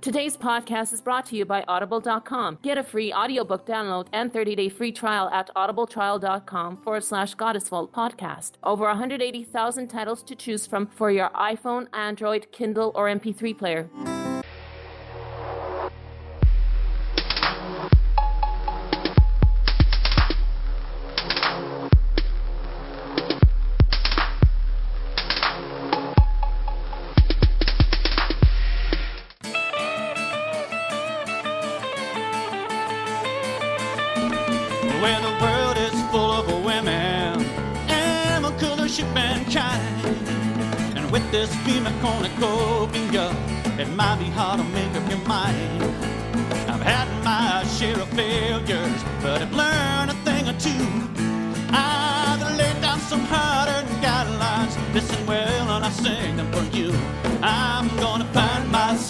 Today's podcast is brought to you by Audible.com. Get a free audiobook download and 30-day free trial at audibletrial.com forward slash Goddessvault podcast. Over 180,000 titles to choose from for your iPhone, Android, Kindle, or MP3 player. Where the world is full of women and the color ship mankind. And with this beaming cornucopia, it might be hard to make up your mind. I've had my share of failures, but I've learned a thing or two. I've laid down some hard-earned guidelines. Listen well, and I sing them for you. I'm gonna find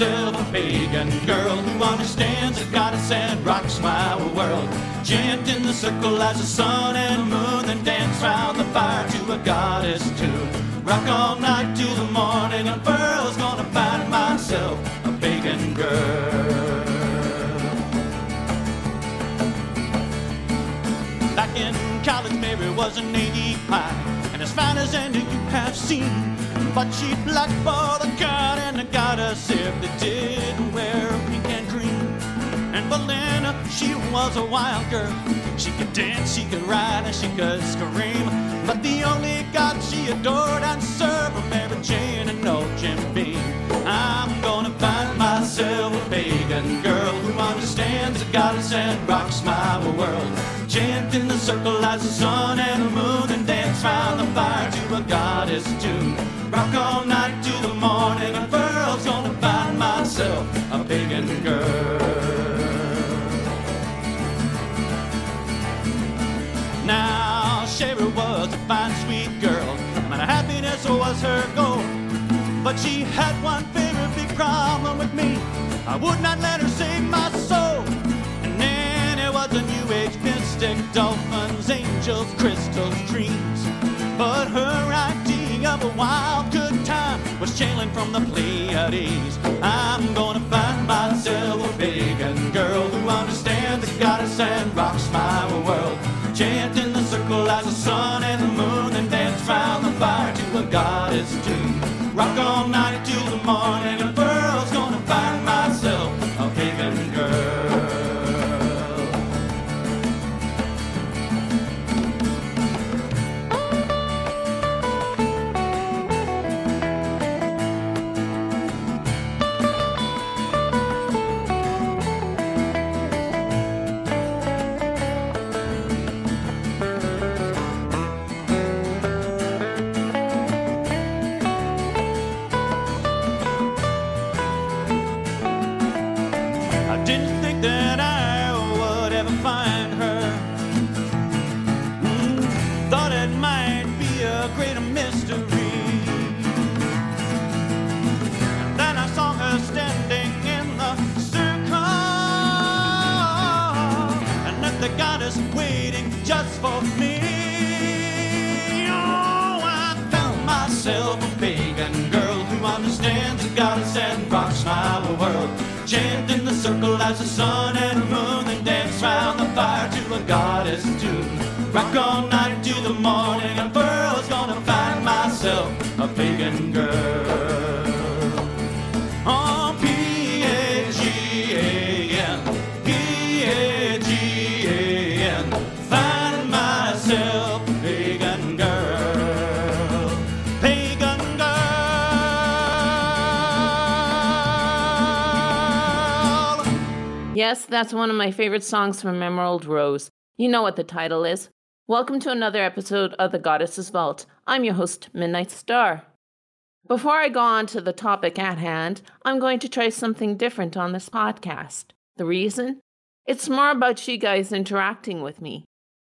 myself a pagan girl who understands the goddess and rocks my world. Chant in the circle as the sun and moon, then dance round the fire to a goddess tune. Rock all night to the morning, Pearl's gonna find myself a pagan girl. Back in college, Mary was an AKA, and as fine as any you have seen. But she blackballed the god and the goddess if they didn't wear pink and green. And Belinda, she was a wild girl. She could dance, she could ride, and she could scream. But the only god she adored and served were Mary Jane and no Jim Beam. I'm gonna find myself a pagan girl who understands the goddess and rocks my world. Chant in the circle as the sun and the moon and dance round the fire to a goddess tune. Rock all night to the morning and Pearl's gonna find myself a pagan girl. Now, Sherry was a fine, sweet girl, and happiness was her goal. But she had one very big problem with me. I would not let her save my soul. And then it was a new age mystic, dolphins, angels, crystals, dreams. But her a wild good time was channeling from the Pleiades. I'm gonna find myself a pagan girl who understands the goddess and rocks my world. Chanting the circle as the sun and a greater mystery. And then I saw her standing in the circle. And that the goddess waiting just for me. Oh, I found myself a pagan girl who understands the goddess and rocks my world. Chant in the circle as the sun and the moon, and dance round the fire to a goddess tune. Rock all night to the morning, Yes, that's one of my favorite songs from Emerald Rose. You know what the title is. Welcome to another episode of The Goddess's Vault. I'm your host, Midnight Star. Before I go on to the topic at hand, I'm going to try something different on this podcast. The reason? It's more about you guys interacting with me.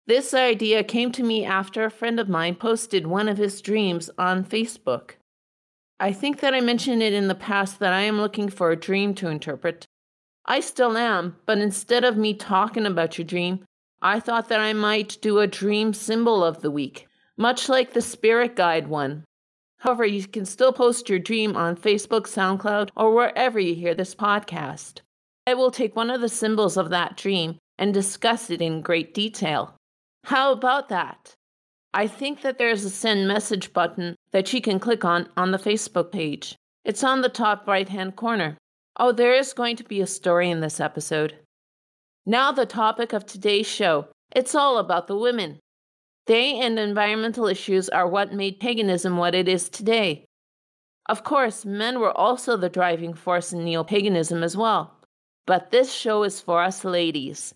This idea came to me after a friend of mine posted one of his dreams on Facebook. I think that I mentioned it in the past that I am looking for a dream to interpret. I still am, but instead of me talking about your dream, I thought that I might do a dream symbol of the week, much like the spirit guide one. However, you can still post your dream on Facebook, SoundCloud, or wherever you hear this podcast. I will take one of the symbols of that dream and discuss it in great detail. How about that? I think that there's a send message button that you can click on on the Facebook page. It's on the top right hand corner. Oh, there is going to be a story in this episode. Now, the topic of today's show. It's all about the women. They and environmental issues are what made paganism what it is today. Of course, men were also the driving force in neo paganism as well. But this show is for us ladies.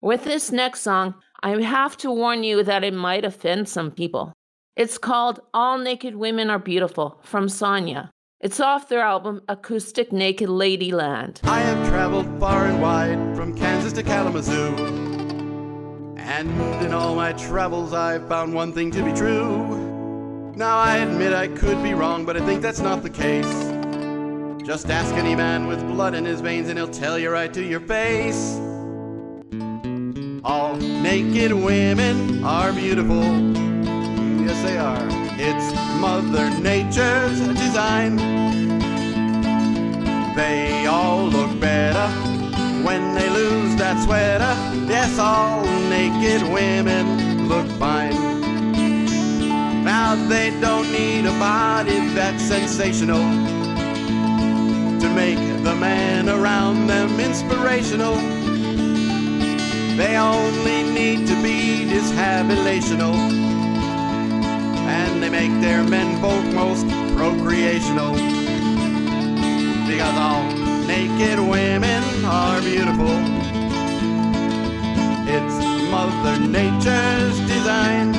With this next song, I have to warn you that it might offend some people. It's called All Naked Women Are Beautiful from SONA. It's off their album Acoustic Naked Ladyland. I have traveled far and wide from Kansas to Kalamazoo. And in all my travels, I've found one thing to be true. Now, I admit I could be wrong, but I think that's not the case. Just ask any man with blood in his veins, and he'll tell you right to your face. All naked women are beautiful. Yes, they are. It's Mother Nature's design. They all look better when they lose that sweater. Yes, all naked women look fine. Now they don't need a body that's sensational to make the man around them inspirational. They only need to be dishabitational. And they make their men folk most procreational. Because all naked women are beautiful. It's Mother Nature's design.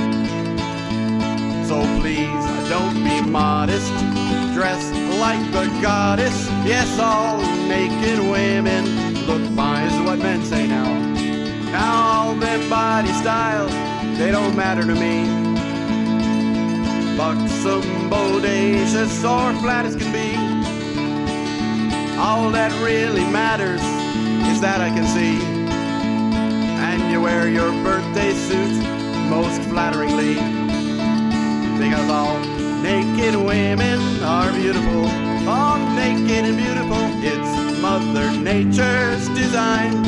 So please don't be modest. Dress like the goddess. Yes, all naked women look fine. Is what men say now. Now all them body styles, they don't matter to me. Buxom, bodacious, or flat as can be. All that really matters is that I can see. And you wear your birthday suit most flatteringly. Because all naked women are beautiful. All naked and beautiful. It's Mother Nature's design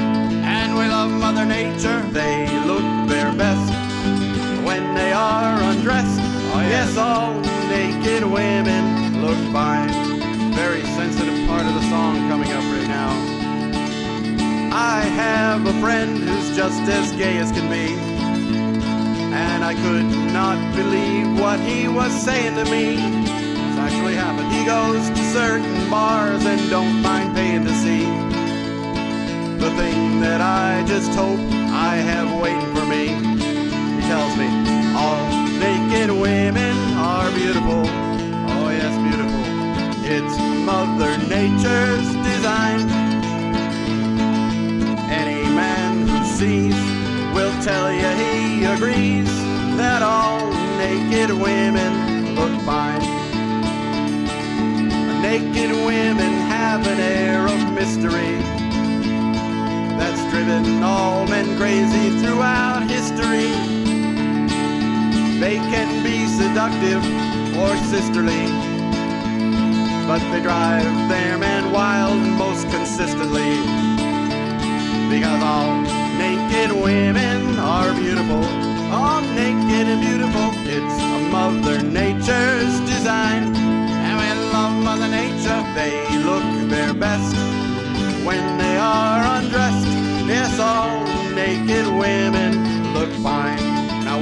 and we love Mother Nature. They look their best when they are undressed. Oh, yes. yes, all naked women look fine. Very sensitive part of the song coming up right now. I have a friend who's just as gay as can be. And I could not believe what he was saying to me. It's actually happened. He goes to certain bars and don't mind paying to see the thing that I just hope I have waiting for me. He tells me naked women are beautiful. Oh, yes, beautiful. It's Mother Nature's design. Any man who sees will tell you he agrees that all naked women look fine. Naked women have an air of mystery that's driven all men crazy throughout history. They can be seductive or sisterly, but they drive their men wild most consistently. Because all naked women are beautiful, all naked and beautiful. It's Mother Nature's design, and we love Mother Nature. They look their best when they are undressed. Yes, all naked women look fine.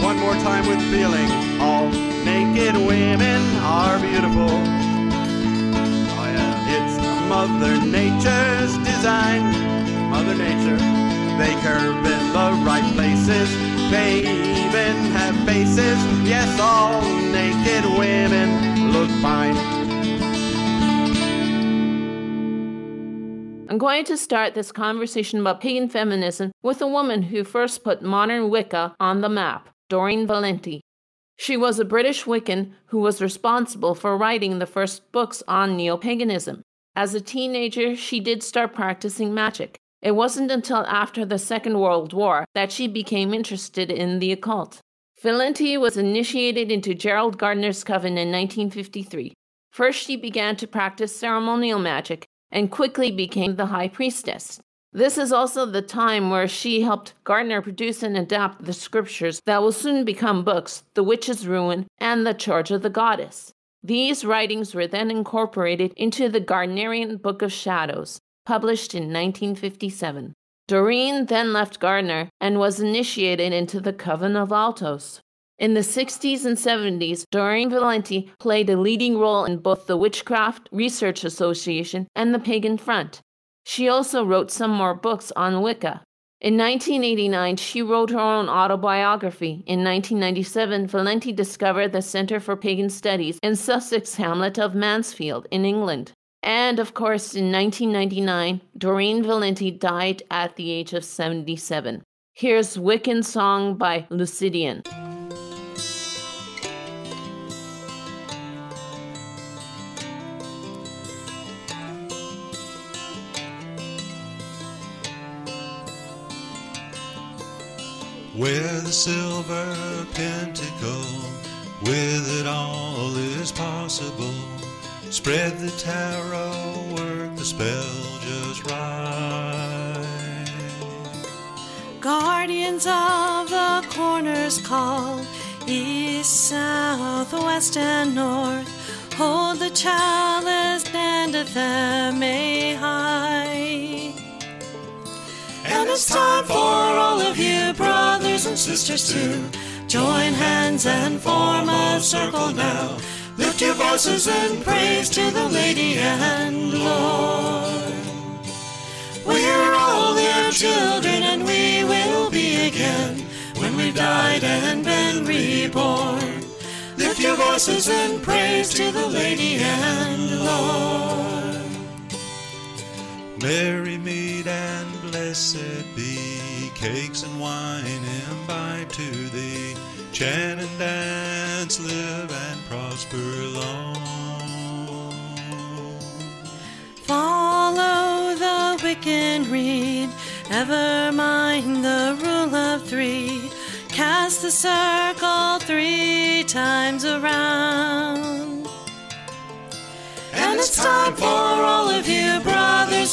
One more time with feeling. All naked women are beautiful. Oh, yeah, it's Mother Nature's design. Mother Nature. They curve in the right places. They even have faces. Yes, all naked women look fine. I'm going to start this conversation about pagan feminism with a woman who first put modern Wicca on the map, Doreen Valiente. She was a British Wiccan who was responsible for writing the first books on neo paganism. As a teenager, she did start practicing magic. It wasn't until after the Second World War that she became interested in the occult. Valiente was initiated into Gerald Gardner's coven in 1953. First, she began to practice ceremonial magic and quickly became the high priestess. This is also the time where she helped Gardner produce and adapt the scriptures that will soon become books The Witch's Rune and The Charge of the Goddess. These writings were then incorporated into the Gardnerian Book of Shadows, published in 1957. Doreen then left Gardner and was initiated into the Coven of Altos. In the 60s and 70s, Doreen Valiente played a leading role in both the Witchcraft Research Association and the Pagan Front. She also wrote some more books on Wicca. In 1989, she wrote her own autobiography. In 1997, Valiente discovered the Centre for Pagan Studies in Sussex hamlet of Mansfield in England. And of course, in 1999, Doreen Valiente died at the age of 77. Here's Wiccan Song by Lucidean. Where the silver pentacle with it all is possible. Spread the tarot, work the spell just right. Guardians of the corners call, east, south, west, and north. Hold the chalice, standeth them high. And it's time for all of you, brothers and sisters, to join hands and form a circle now. Lift your voices in praise to the Lady and Lord. We're all their children, and we will be again when we've died and been reborn. Lift your voices in praise to the Lady and Lord. Merry meet and blessed be, cakes and wine imbibe to thee. Chant and dance, live and prosper long. Follow the Wiccan Rede, ever mind the rule of three. Cast the circle three times around. And it's time for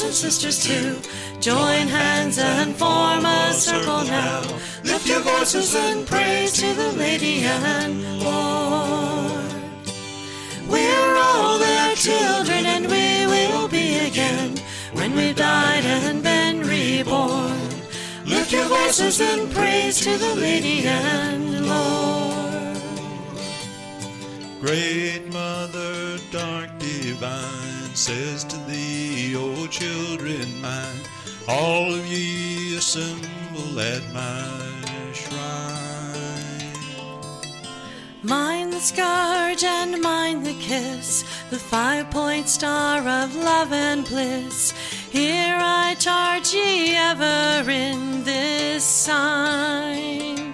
and sisters, too. join hands and form a circle now. Lift your voices and praise to the Lady and Lord. We're all their children, and we will be again when we've died and been reborn. Lift your voices and praise to the Lady and Lord. Great Mother, dark divine, says to thee, O children mine, all of ye assemble at my shrine. Mind the scourge and mind the kiss, the five point star of love and bliss. Here I charge ye ever in this sign.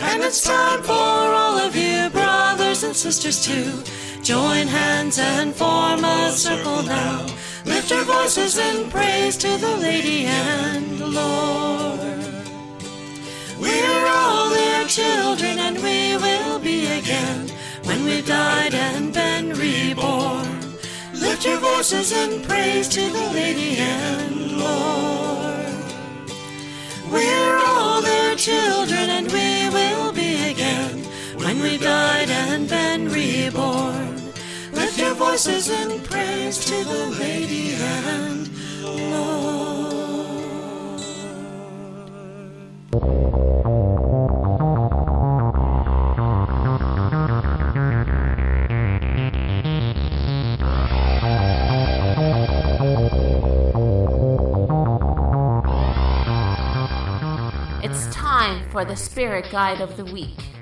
And it's time for all of you, brothers and sisters, to join hands and form a circle now. Lift your voices in praise to the Lady and the Lord. We're all their children, and we will be again when we've died and been reborn. Lift your voices in praise to the Lady and Lord. We're all their children, and we will be again when we've died and been reborn voices in praise to the Lady and It's time for the Spirit Guide of the Week.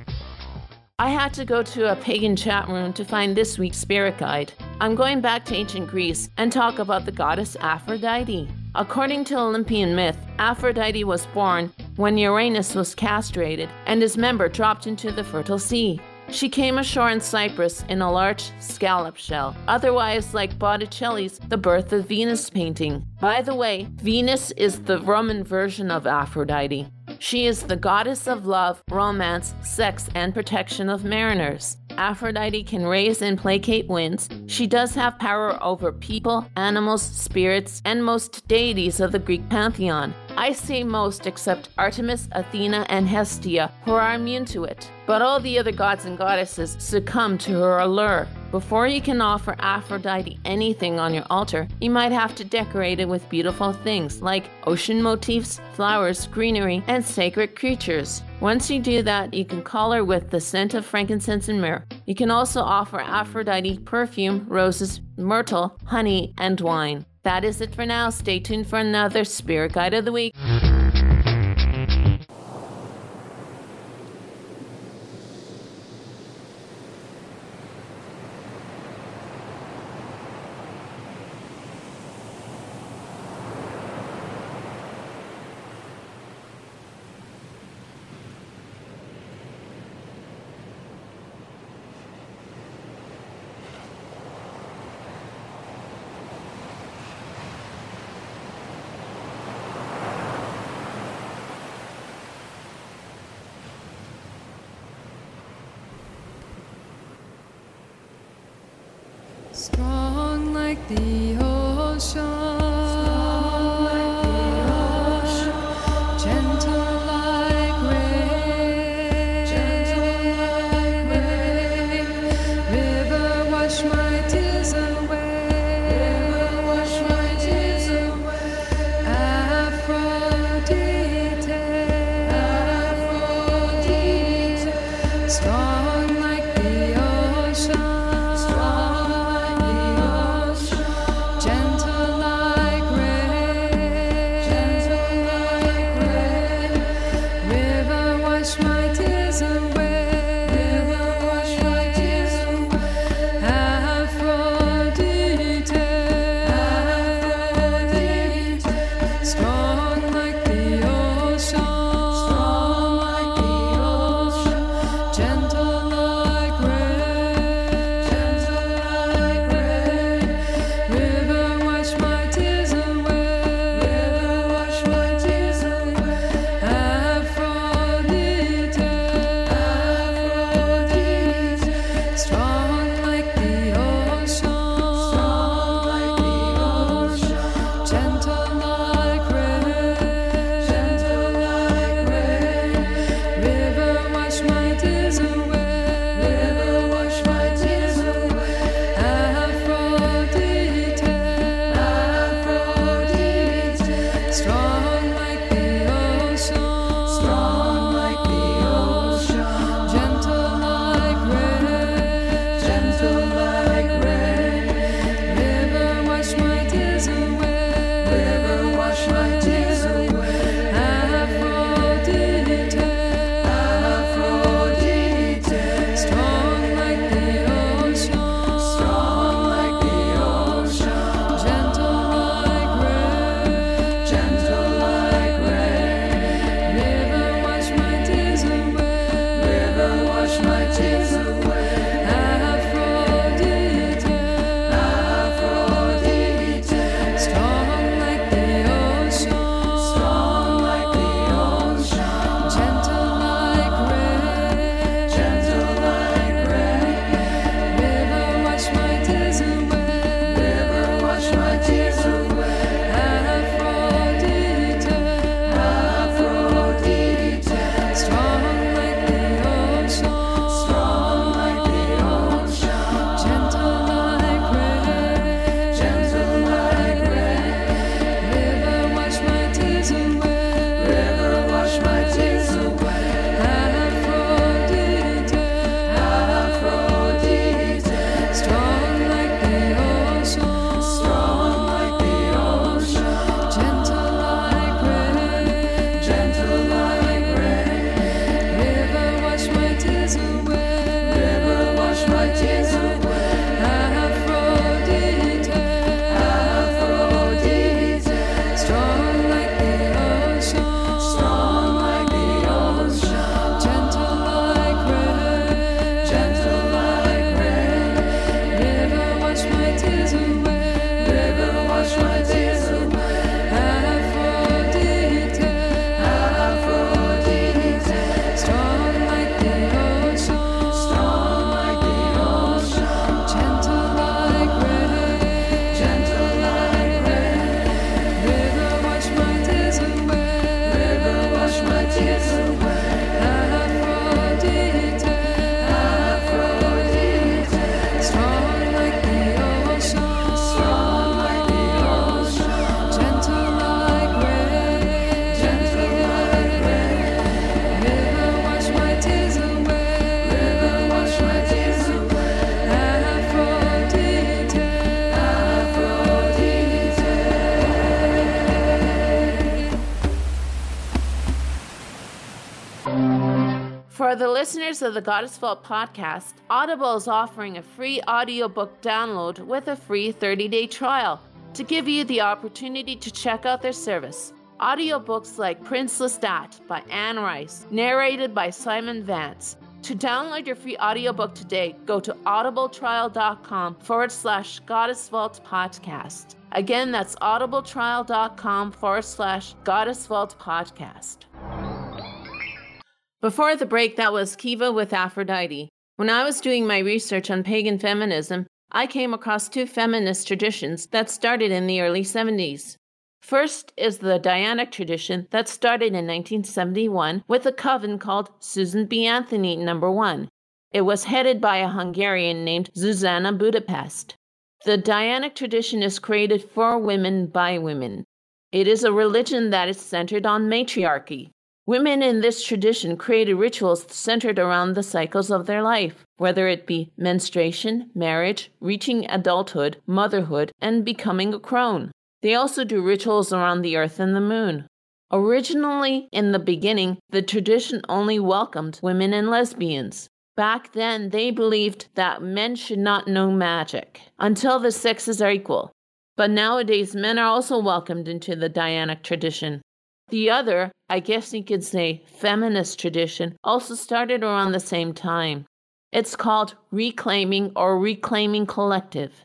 I had to go to a pagan chat room to find this week's spirit guide. I'm going back to ancient Greece and talk about the goddess Aphrodite. According to Olympian myth, Aphrodite was born when Uranus was castrated and his member dropped into the fertile sea. She came ashore in Cyprus in a large scallop shell, otherwise like Botticelli's The Birth of Venus painting. By the way, Venus is the Roman version of Aphrodite. She is the goddess of love, romance, sex, and protection of mariners. Aphrodite can raise and placate winds. She does have power over people, animals, spirits, and most deities of the Greek pantheon. I say most except Artemis, Athena, and Hestia, who are immune to it. But all the other gods and goddesses succumb to her allure. Before you can offer Aphrodite anything on your altar, you might have to decorate it with beautiful things like ocean motifs, flowers, greenery, and sacred creatures. Once you do that, you can call her with the scent of frankincense and myrrh. You can also offer Aphrodite perfume, roses, myrtle, honey, and wine. That is it for now. Stay tuned for another Spirit Guide of the Week. The Goddess Vault podcast, Audible is offering a free audiobook download with a free 30 day trial to give you the opportunity to check out their service. Audiobooks like Prince Lestat by Anne Rice, narrated by Simon Vance. To download your free audiobook today, go to audibletrial.com forward slash Goddess Vault podcast. Again, that's audibletrial.com forward slash Goddess Vault podcast. Before the break, that was Kiva with Aphrodite. When I was doing my research on pagan feminism, I came across two feminist traditions that started in the early 70s. First is the Dianic tradition that started in 1971 with a coven called Susan B. Anthony No. 1. It was headed by a Hungarian named Zsuzsanna Budapest. The Dianic tradition is created for women by women. It is a religion that is centered on matriarchy. Women in this tradition created rituals centered around the cycles of their life, whether it be menstruation, marriage, reaching adulthood, motherhood, and becoming a crone. They also do rituals around the earth and the moon. Originally, in the beginning, the tradition only welcomed women and lesbians. Back then, they believed that men should not know magic until the sexes are equal. But nowadays, men are also welcomed into the Dianic tradition. The other, I guess you could say, feminist tradition also started around the same time. It's called Reclaiming or Reclaiming Collective.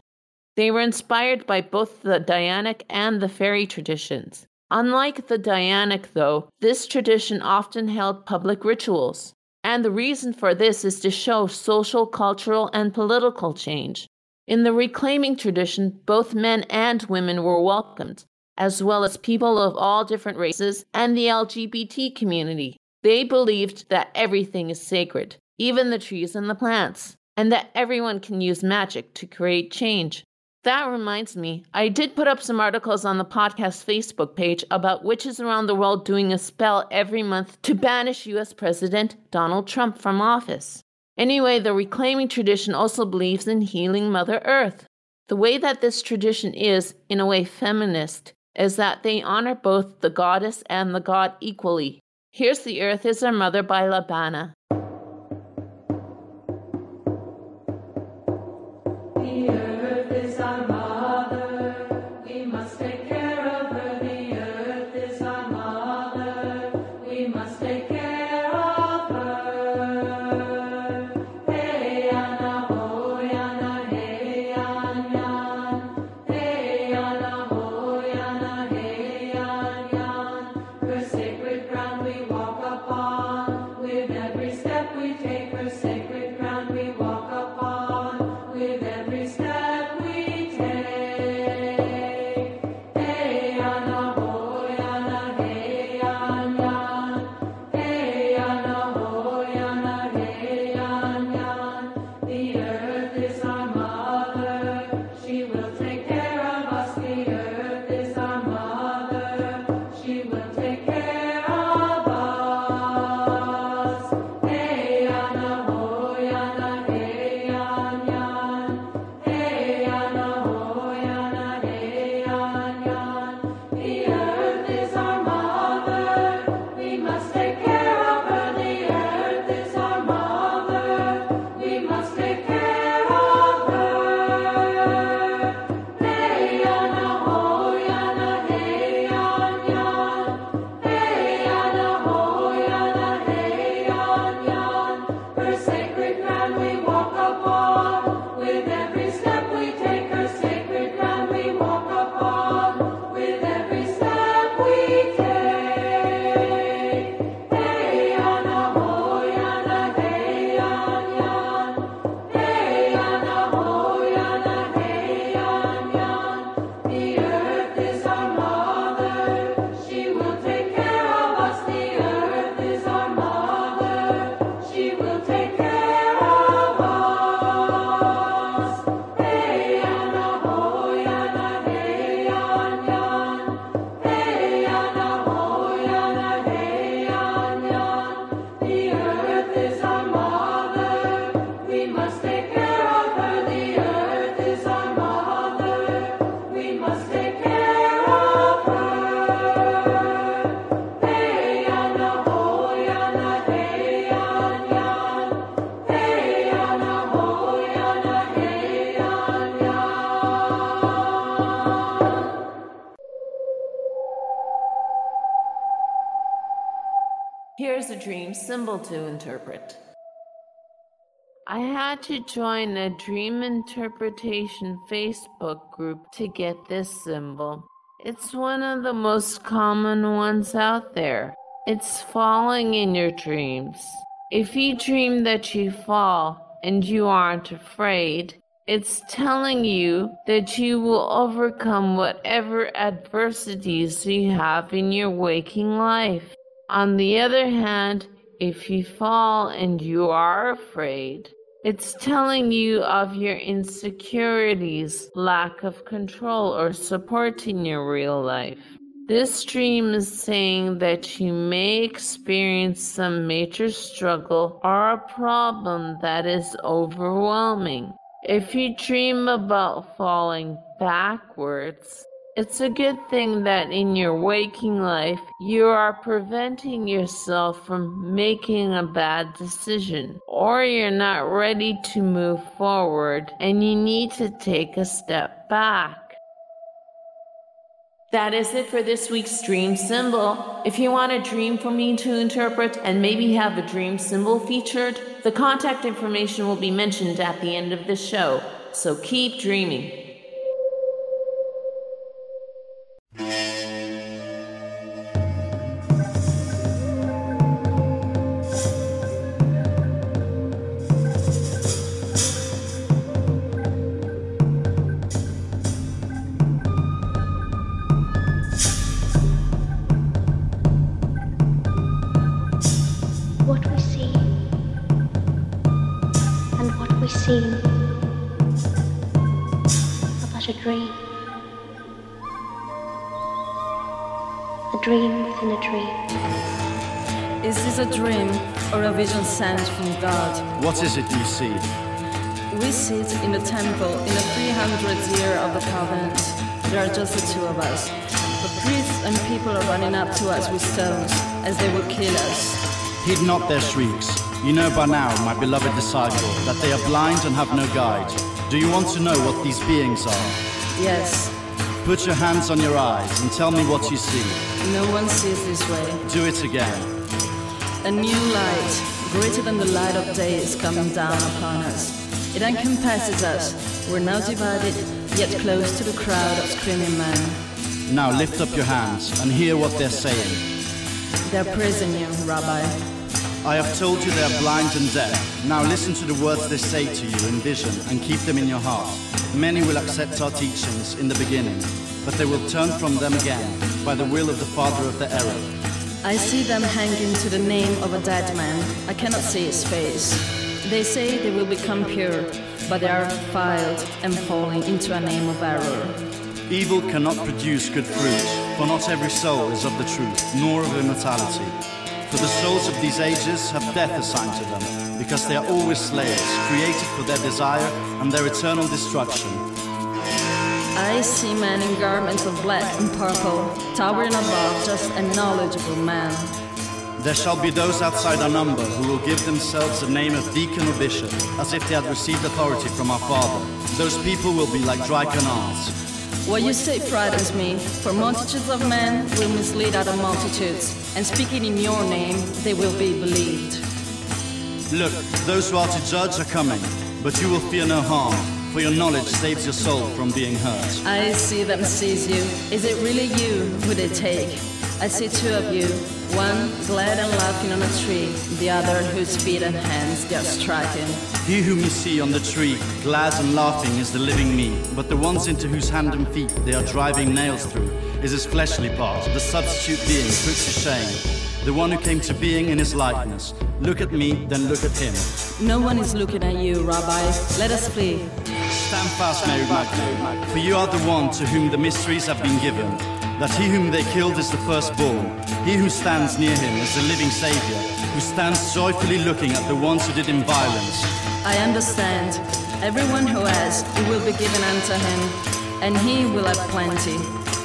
They were inspired by both the Dianic and the fairy traditions. Unlike the Dianic, though, this tradition often held public rituals. And the reason for this is to show social, cultural, and political change. In the reclaiming tradition, both men and women were welcomed, as well as people of all different races and the LGBT community. They believed that everything is sacred, even the trees and the plants, and that everyone can use magic to create change. That reminds me, I did put up some articles on the podcast Facebook page about witches around the world doing a spell every month to banish US President Donald Trump from office. Anyway, the reclaiming tradition also believes in healing Mother Earth. The way that this tradition is, in a way, feminist is that they honor both the goddess and the god equally. Here's The Earth is Our Mother by Libana. Symbol to interpret. I had to join a dream interpretation Facebook group to get this symbol. It's one of the most common ones out there. It's falling in your dreams. If you dream that you fall and you aren't afraid, it's telling you that you will overcome whatever adversities you have in your waking life. On the other hand, if you fall and you are afraid, it's telling you of your insecurities, lack of control, or support in your real life. This dream is saying that you may experience some major struggle or a problem that is overwhelming. If you dream about falling backwards, it's a good thing that in your waking life you are preventing yourself from making a bad decision, or you're not ready to move forward and you need to take a step back. That is it for this week's dream symbol. If you want a dream for me to interpret and maybe have a dream symbol featured, the contact information will be mentioned at the end of the show. So keep dreaming. Sent from God? What is it you see? We sit in the temple in the 300th year of the covenant. There are just the two of us. The priests and people are running up to us with stones as they will kill us. Heed not their shrieks. You know by now, my beloved disciple, that they are blind and have no guide. Do you want to know what these beings are? Yes, Put your hands on your eyes and tell me what you see. no one sees this way. Do it again. A new light, greater than the light of day, is coming down upon us. It encompasses us. We're now divided, yet close to the crowd of screaming men. Now lift up your hands and hear what they're saying. They're praising you, Rabbi. I have told you they are blind and deaf. Now listen to the words they say to you in vision and keep them in your heart. Many will accept our teachings in the beginning, but they will turn from them again by the will of the father of the error. I see them hanging to the name of a dead man. I cannot see his face. They say they will become pure, but they are defiled and falling into a name of error. Evil cannot produce good fruit, for not every soul is of the truth, nor of immortality. For the souls of these ages have death assigned to them, because they are always slaves, created for their desire and their eternal destruction. I see men in garments of black and purple, towering above just a knowledgeable man. There shall be those outside our number who will give themselves the name of deacon or bishop, as if they had received authority from our Father. Those people will be like dry canals. What you say frightens me, for multitudes of men will mislead other multitudes, and speaking in your name, they will be believed. Look, those who are to judge are coming, but you will fear no harm, for your knowledge saves your soul from being hurt. I see them seize you. Is it really you who they take? I see two of you, one glad and laughing on a tree, the other whose feet and hands they are striking. He whom you see on the tree, glad and laughing, is the living me, but the ones into whose hand and feet they are driving nails through is his fleshly part, the substitute being put to shame. The one who came to being in his likeness. Look at me, then look at him. No one is looking at you, Rabbi. Let us flee. Stand fast, Mary Magdalene, for you are the one to whom the mysteries have been given. That he whom they killed is the firstborn. He who stands near him is the living Savior, who stands joyfully looking at the ones who did him violence. I understand. Everyone who has, it will be given unto him, and he will have plenty.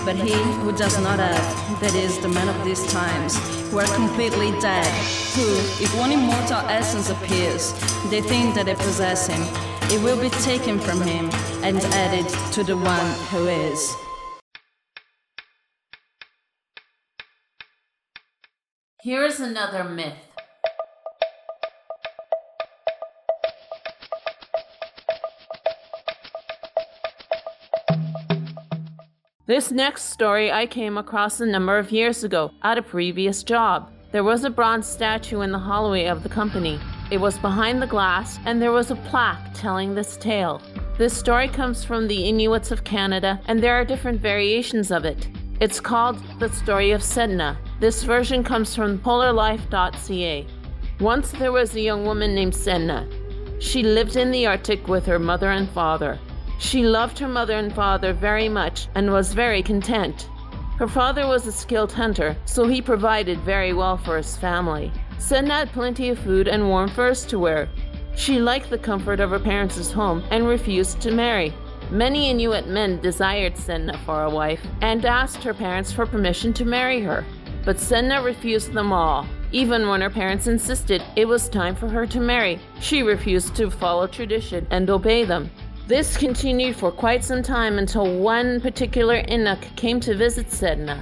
But he who does not have, that is, the men of these times, who are completely dead, who, if one immortal essence appears, they think that they possess him, it will be taken from him and added to the one who is. Here's another myth. This next story I came across a number of years ago at a previous job. There was a bronze statue in the hallway of the company. It was behind the glass, and there was a plaque telling this tale. This story comes from the Inuits of Canada, and there are different variations of it. It's called The Story of Sedna. This version comes from polarlife.ca. Once there was a young woman named Sedna. She lived in the Arctic with her mother and father. She loved her mother and father very much and was very content. Her father was a skilled hunter, so he provided very well for his family. Sedna had plenty of food and warm furs to wear. She liked the comfort of her parents' home and refused to marry. Many Inuit men desired Sedna for a wife and asked her parents for permission to marry her. But Sedna refused them all. Even when her parents insisted it was time for her to marry, she refused to follow tradition and obey them. This continued for quite some time until one particular Inuk came to visit Sedna.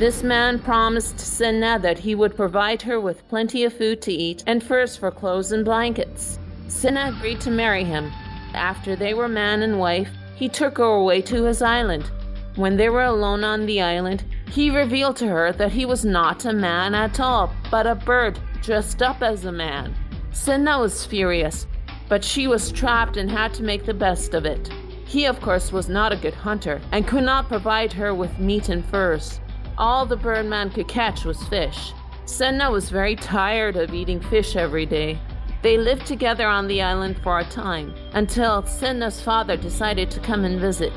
This man promised Sedna that he would provide her with plenty of food to eat and furs for clothes and blankets. Sedna agreed to marry him. After they were man and wife, he took her away to his island. When they were alone on the island, he revealed to her that he was not a man at all, but a bird dressed up as a man. Sedna was furious, but she was trapped and had to make the best of it. He, of course, was not a good hunter and could not provide her with meat and furs. All the birdman could catch was fish. Sedna was very tired of eating fish every day. They lived together on the island for a time until Sedna's father decided to come and visit.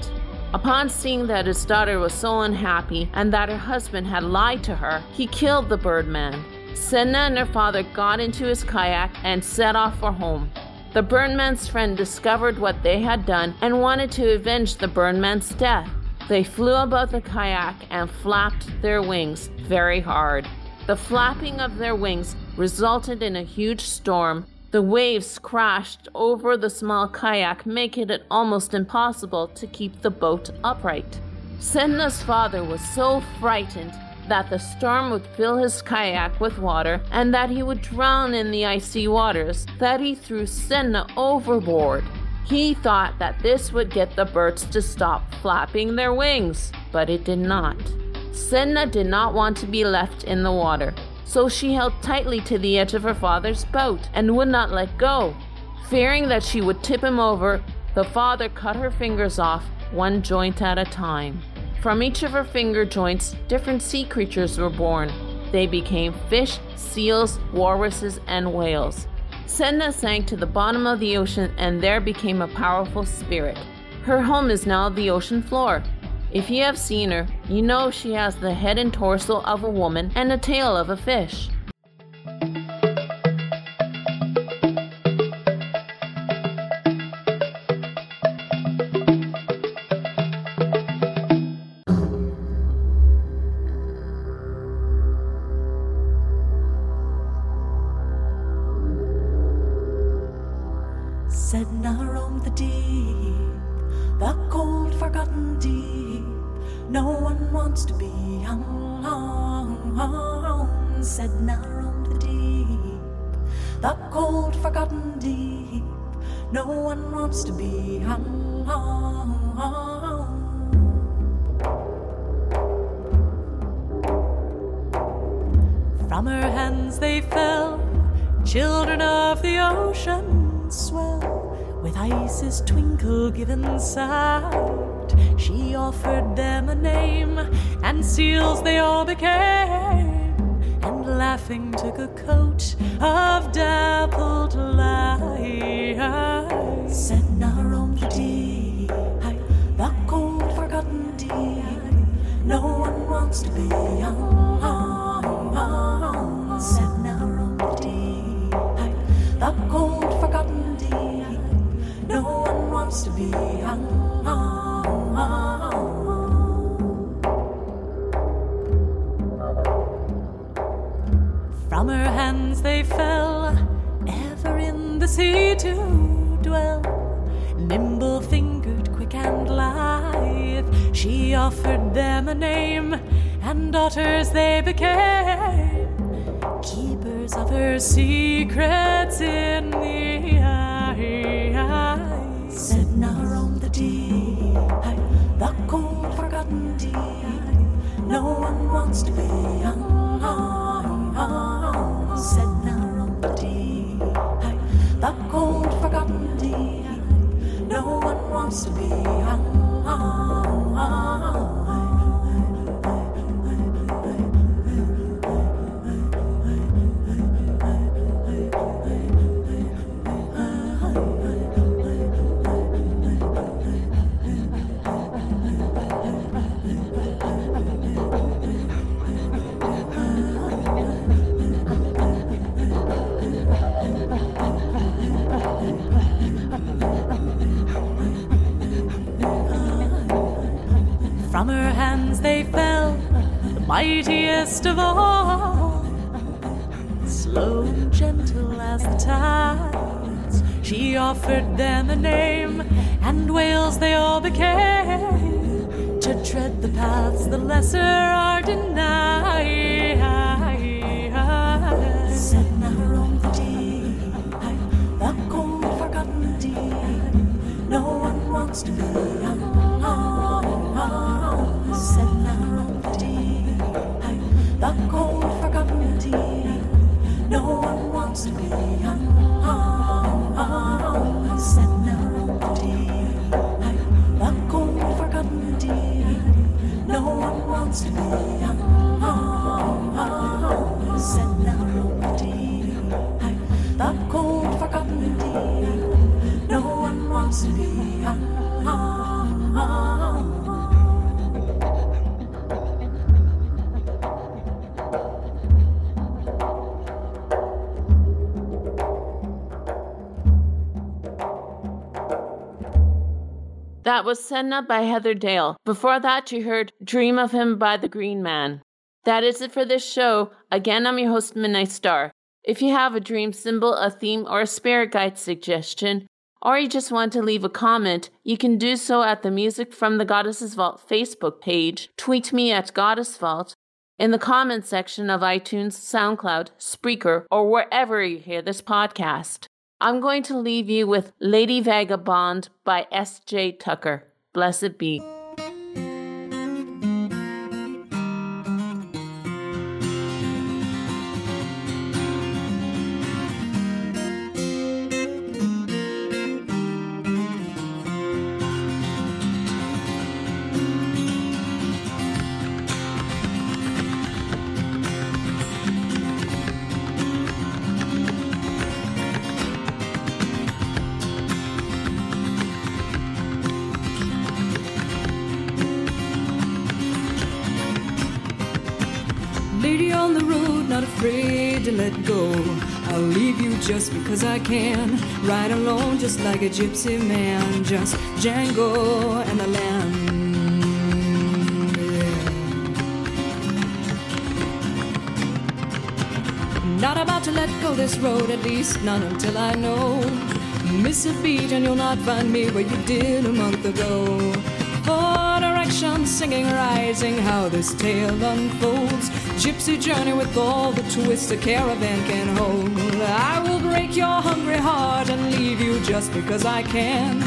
Upon seeing that his daughter was so unhappy and that her husband had lied to her, he killed the birdman. Sedna and her father got into his kayak and set off for home. The birdman's friend discovered what they had done and wanted to avenge the birdman's death. They flew above the kayak and flapped their wings very hard. The flapping of their wings resulted in a huge storm. The waves crashed over the small kayak, making it almost impossible to keep the boat upright. Sedna's father was so frightened that the storm would fill his kayak with water and that he would drown in the icy waters that he threw Sedna overboard. He thought that this would get the birds to stop flapping their wings, but it did not. Sedna did not want to be left in the water, so she held tightly to the edge of her father's boat and would not let go. Fearing that she would tip him over, the father cut her fingers off, one joint at a time. From each of her finger joints, different sea creatures were born. They became fish, seals, walruses, and whales. Sedna sank to the bottom of the ocean and there became a powerful spirit. Her home is now the ocean floor. If you have seen her, you know she has the head and torso of a woman and the tail of a fish. Took a the sea to dwell. Nimble fingered, quick and lithe, she offered them a name, and daughters they became. Keepers of her secrets in the eye. Said now the deep, the cold forgotten deep. No one wants to be young. To be young. They fell, the mightiest of all. Slow and gentle as the tides, she offered them a name, and whales they all became to tread the paths the lesser are denied. Said now roam the deep, the cold forgotten deep. No one wants to be That was Sedna by Heather Dale. Before that, you heard Dream of Him by The Green Man. That is it for this show. Again, I'm your host, Midnight Star. If you have a dream symbol, a theme, or a spirit guide suggestion, or you just want to leave a comment, you can do so at the Music from the Goddess's Vault Facebook page, tweet me at Goddess Vault, in the comment section of iTunes, SoundCloud, Spreaker, or wherever you hear this podcast. I'm going to leave you with Lady Vagabond by S.J. Tucker. Blessed be. Go. I'll leave you just because I can. Ride alone just like a gypsy man. Just Django and the yeah. Not about to let go this road, at least not until I know. Miss a beat and you'll not find me where you did a month ago. For direction, singing, rising, how this tale unfolds. Gypsy journey with all the twists a caravan can hold. I will break your hungry heart and leave you just because I can.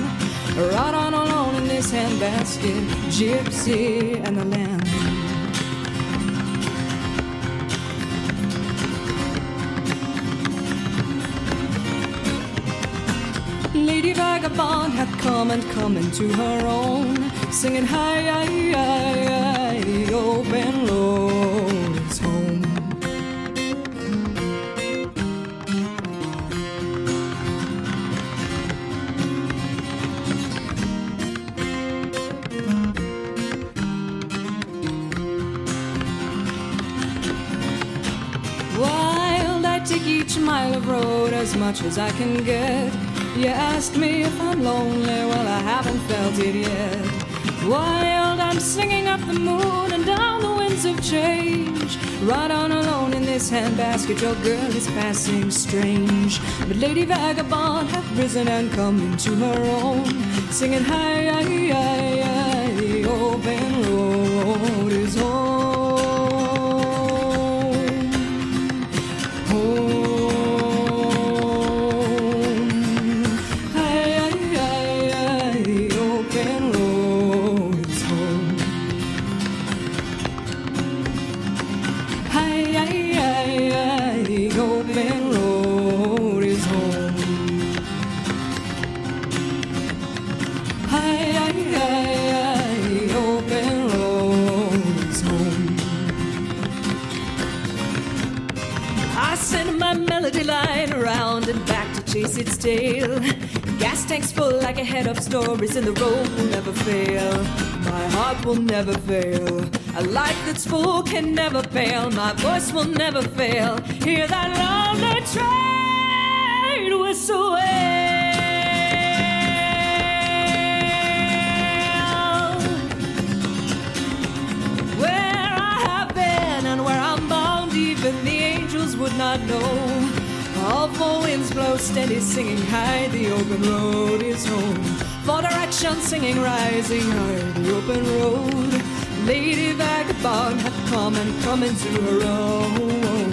Right on alone in this handbasket, Gypsy and the lamb. Lady Vagabond hath come and come into her own, singing high, high, high, high, much as I can get. You ask me if I'm lonely, well, I haven't felt it yet. Wild, I'm singing up the moon and down the winds of change. Right on alone in this handbasket, your girl is passing strange. But Lady Vagabond hath risen and come into her own, singing high, high, high, high, open road is. Home. Full like a head of stories, and the road will never fail. My heart will never fail. A light that's full can never fail. My voice will never fail. Hear that lonely train whistle wail. Where I have been and where I'm bound, even the angels would not know. All four winds blow steady, singing high. The open road is home. For direction, singing rising high. The open road. Lady Vagabond had come and come into her own.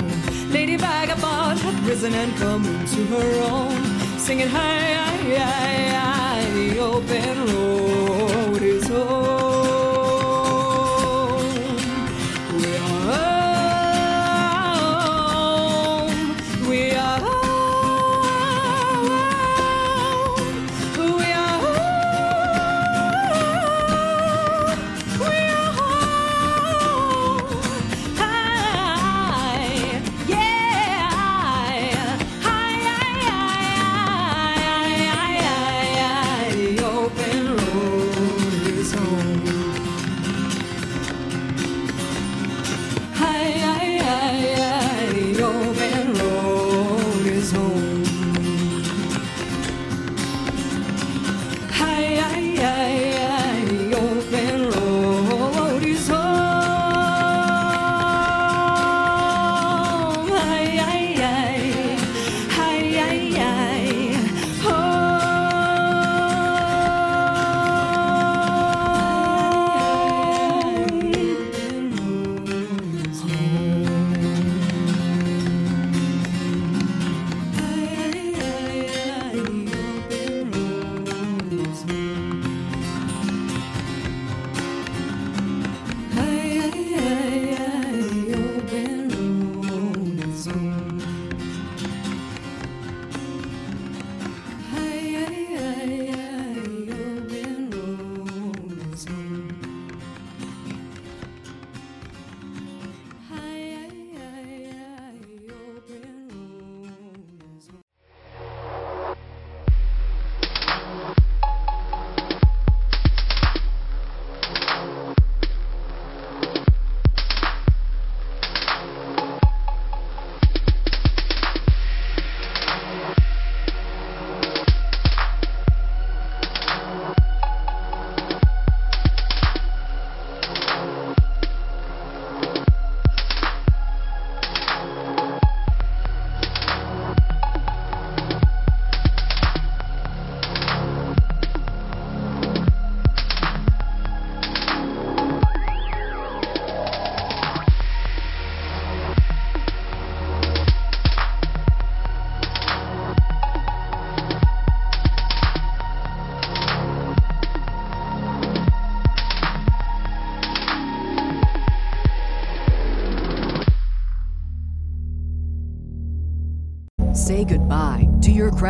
Lady Vagabond had risen and come into her own. Singing high, high, high, high. The open road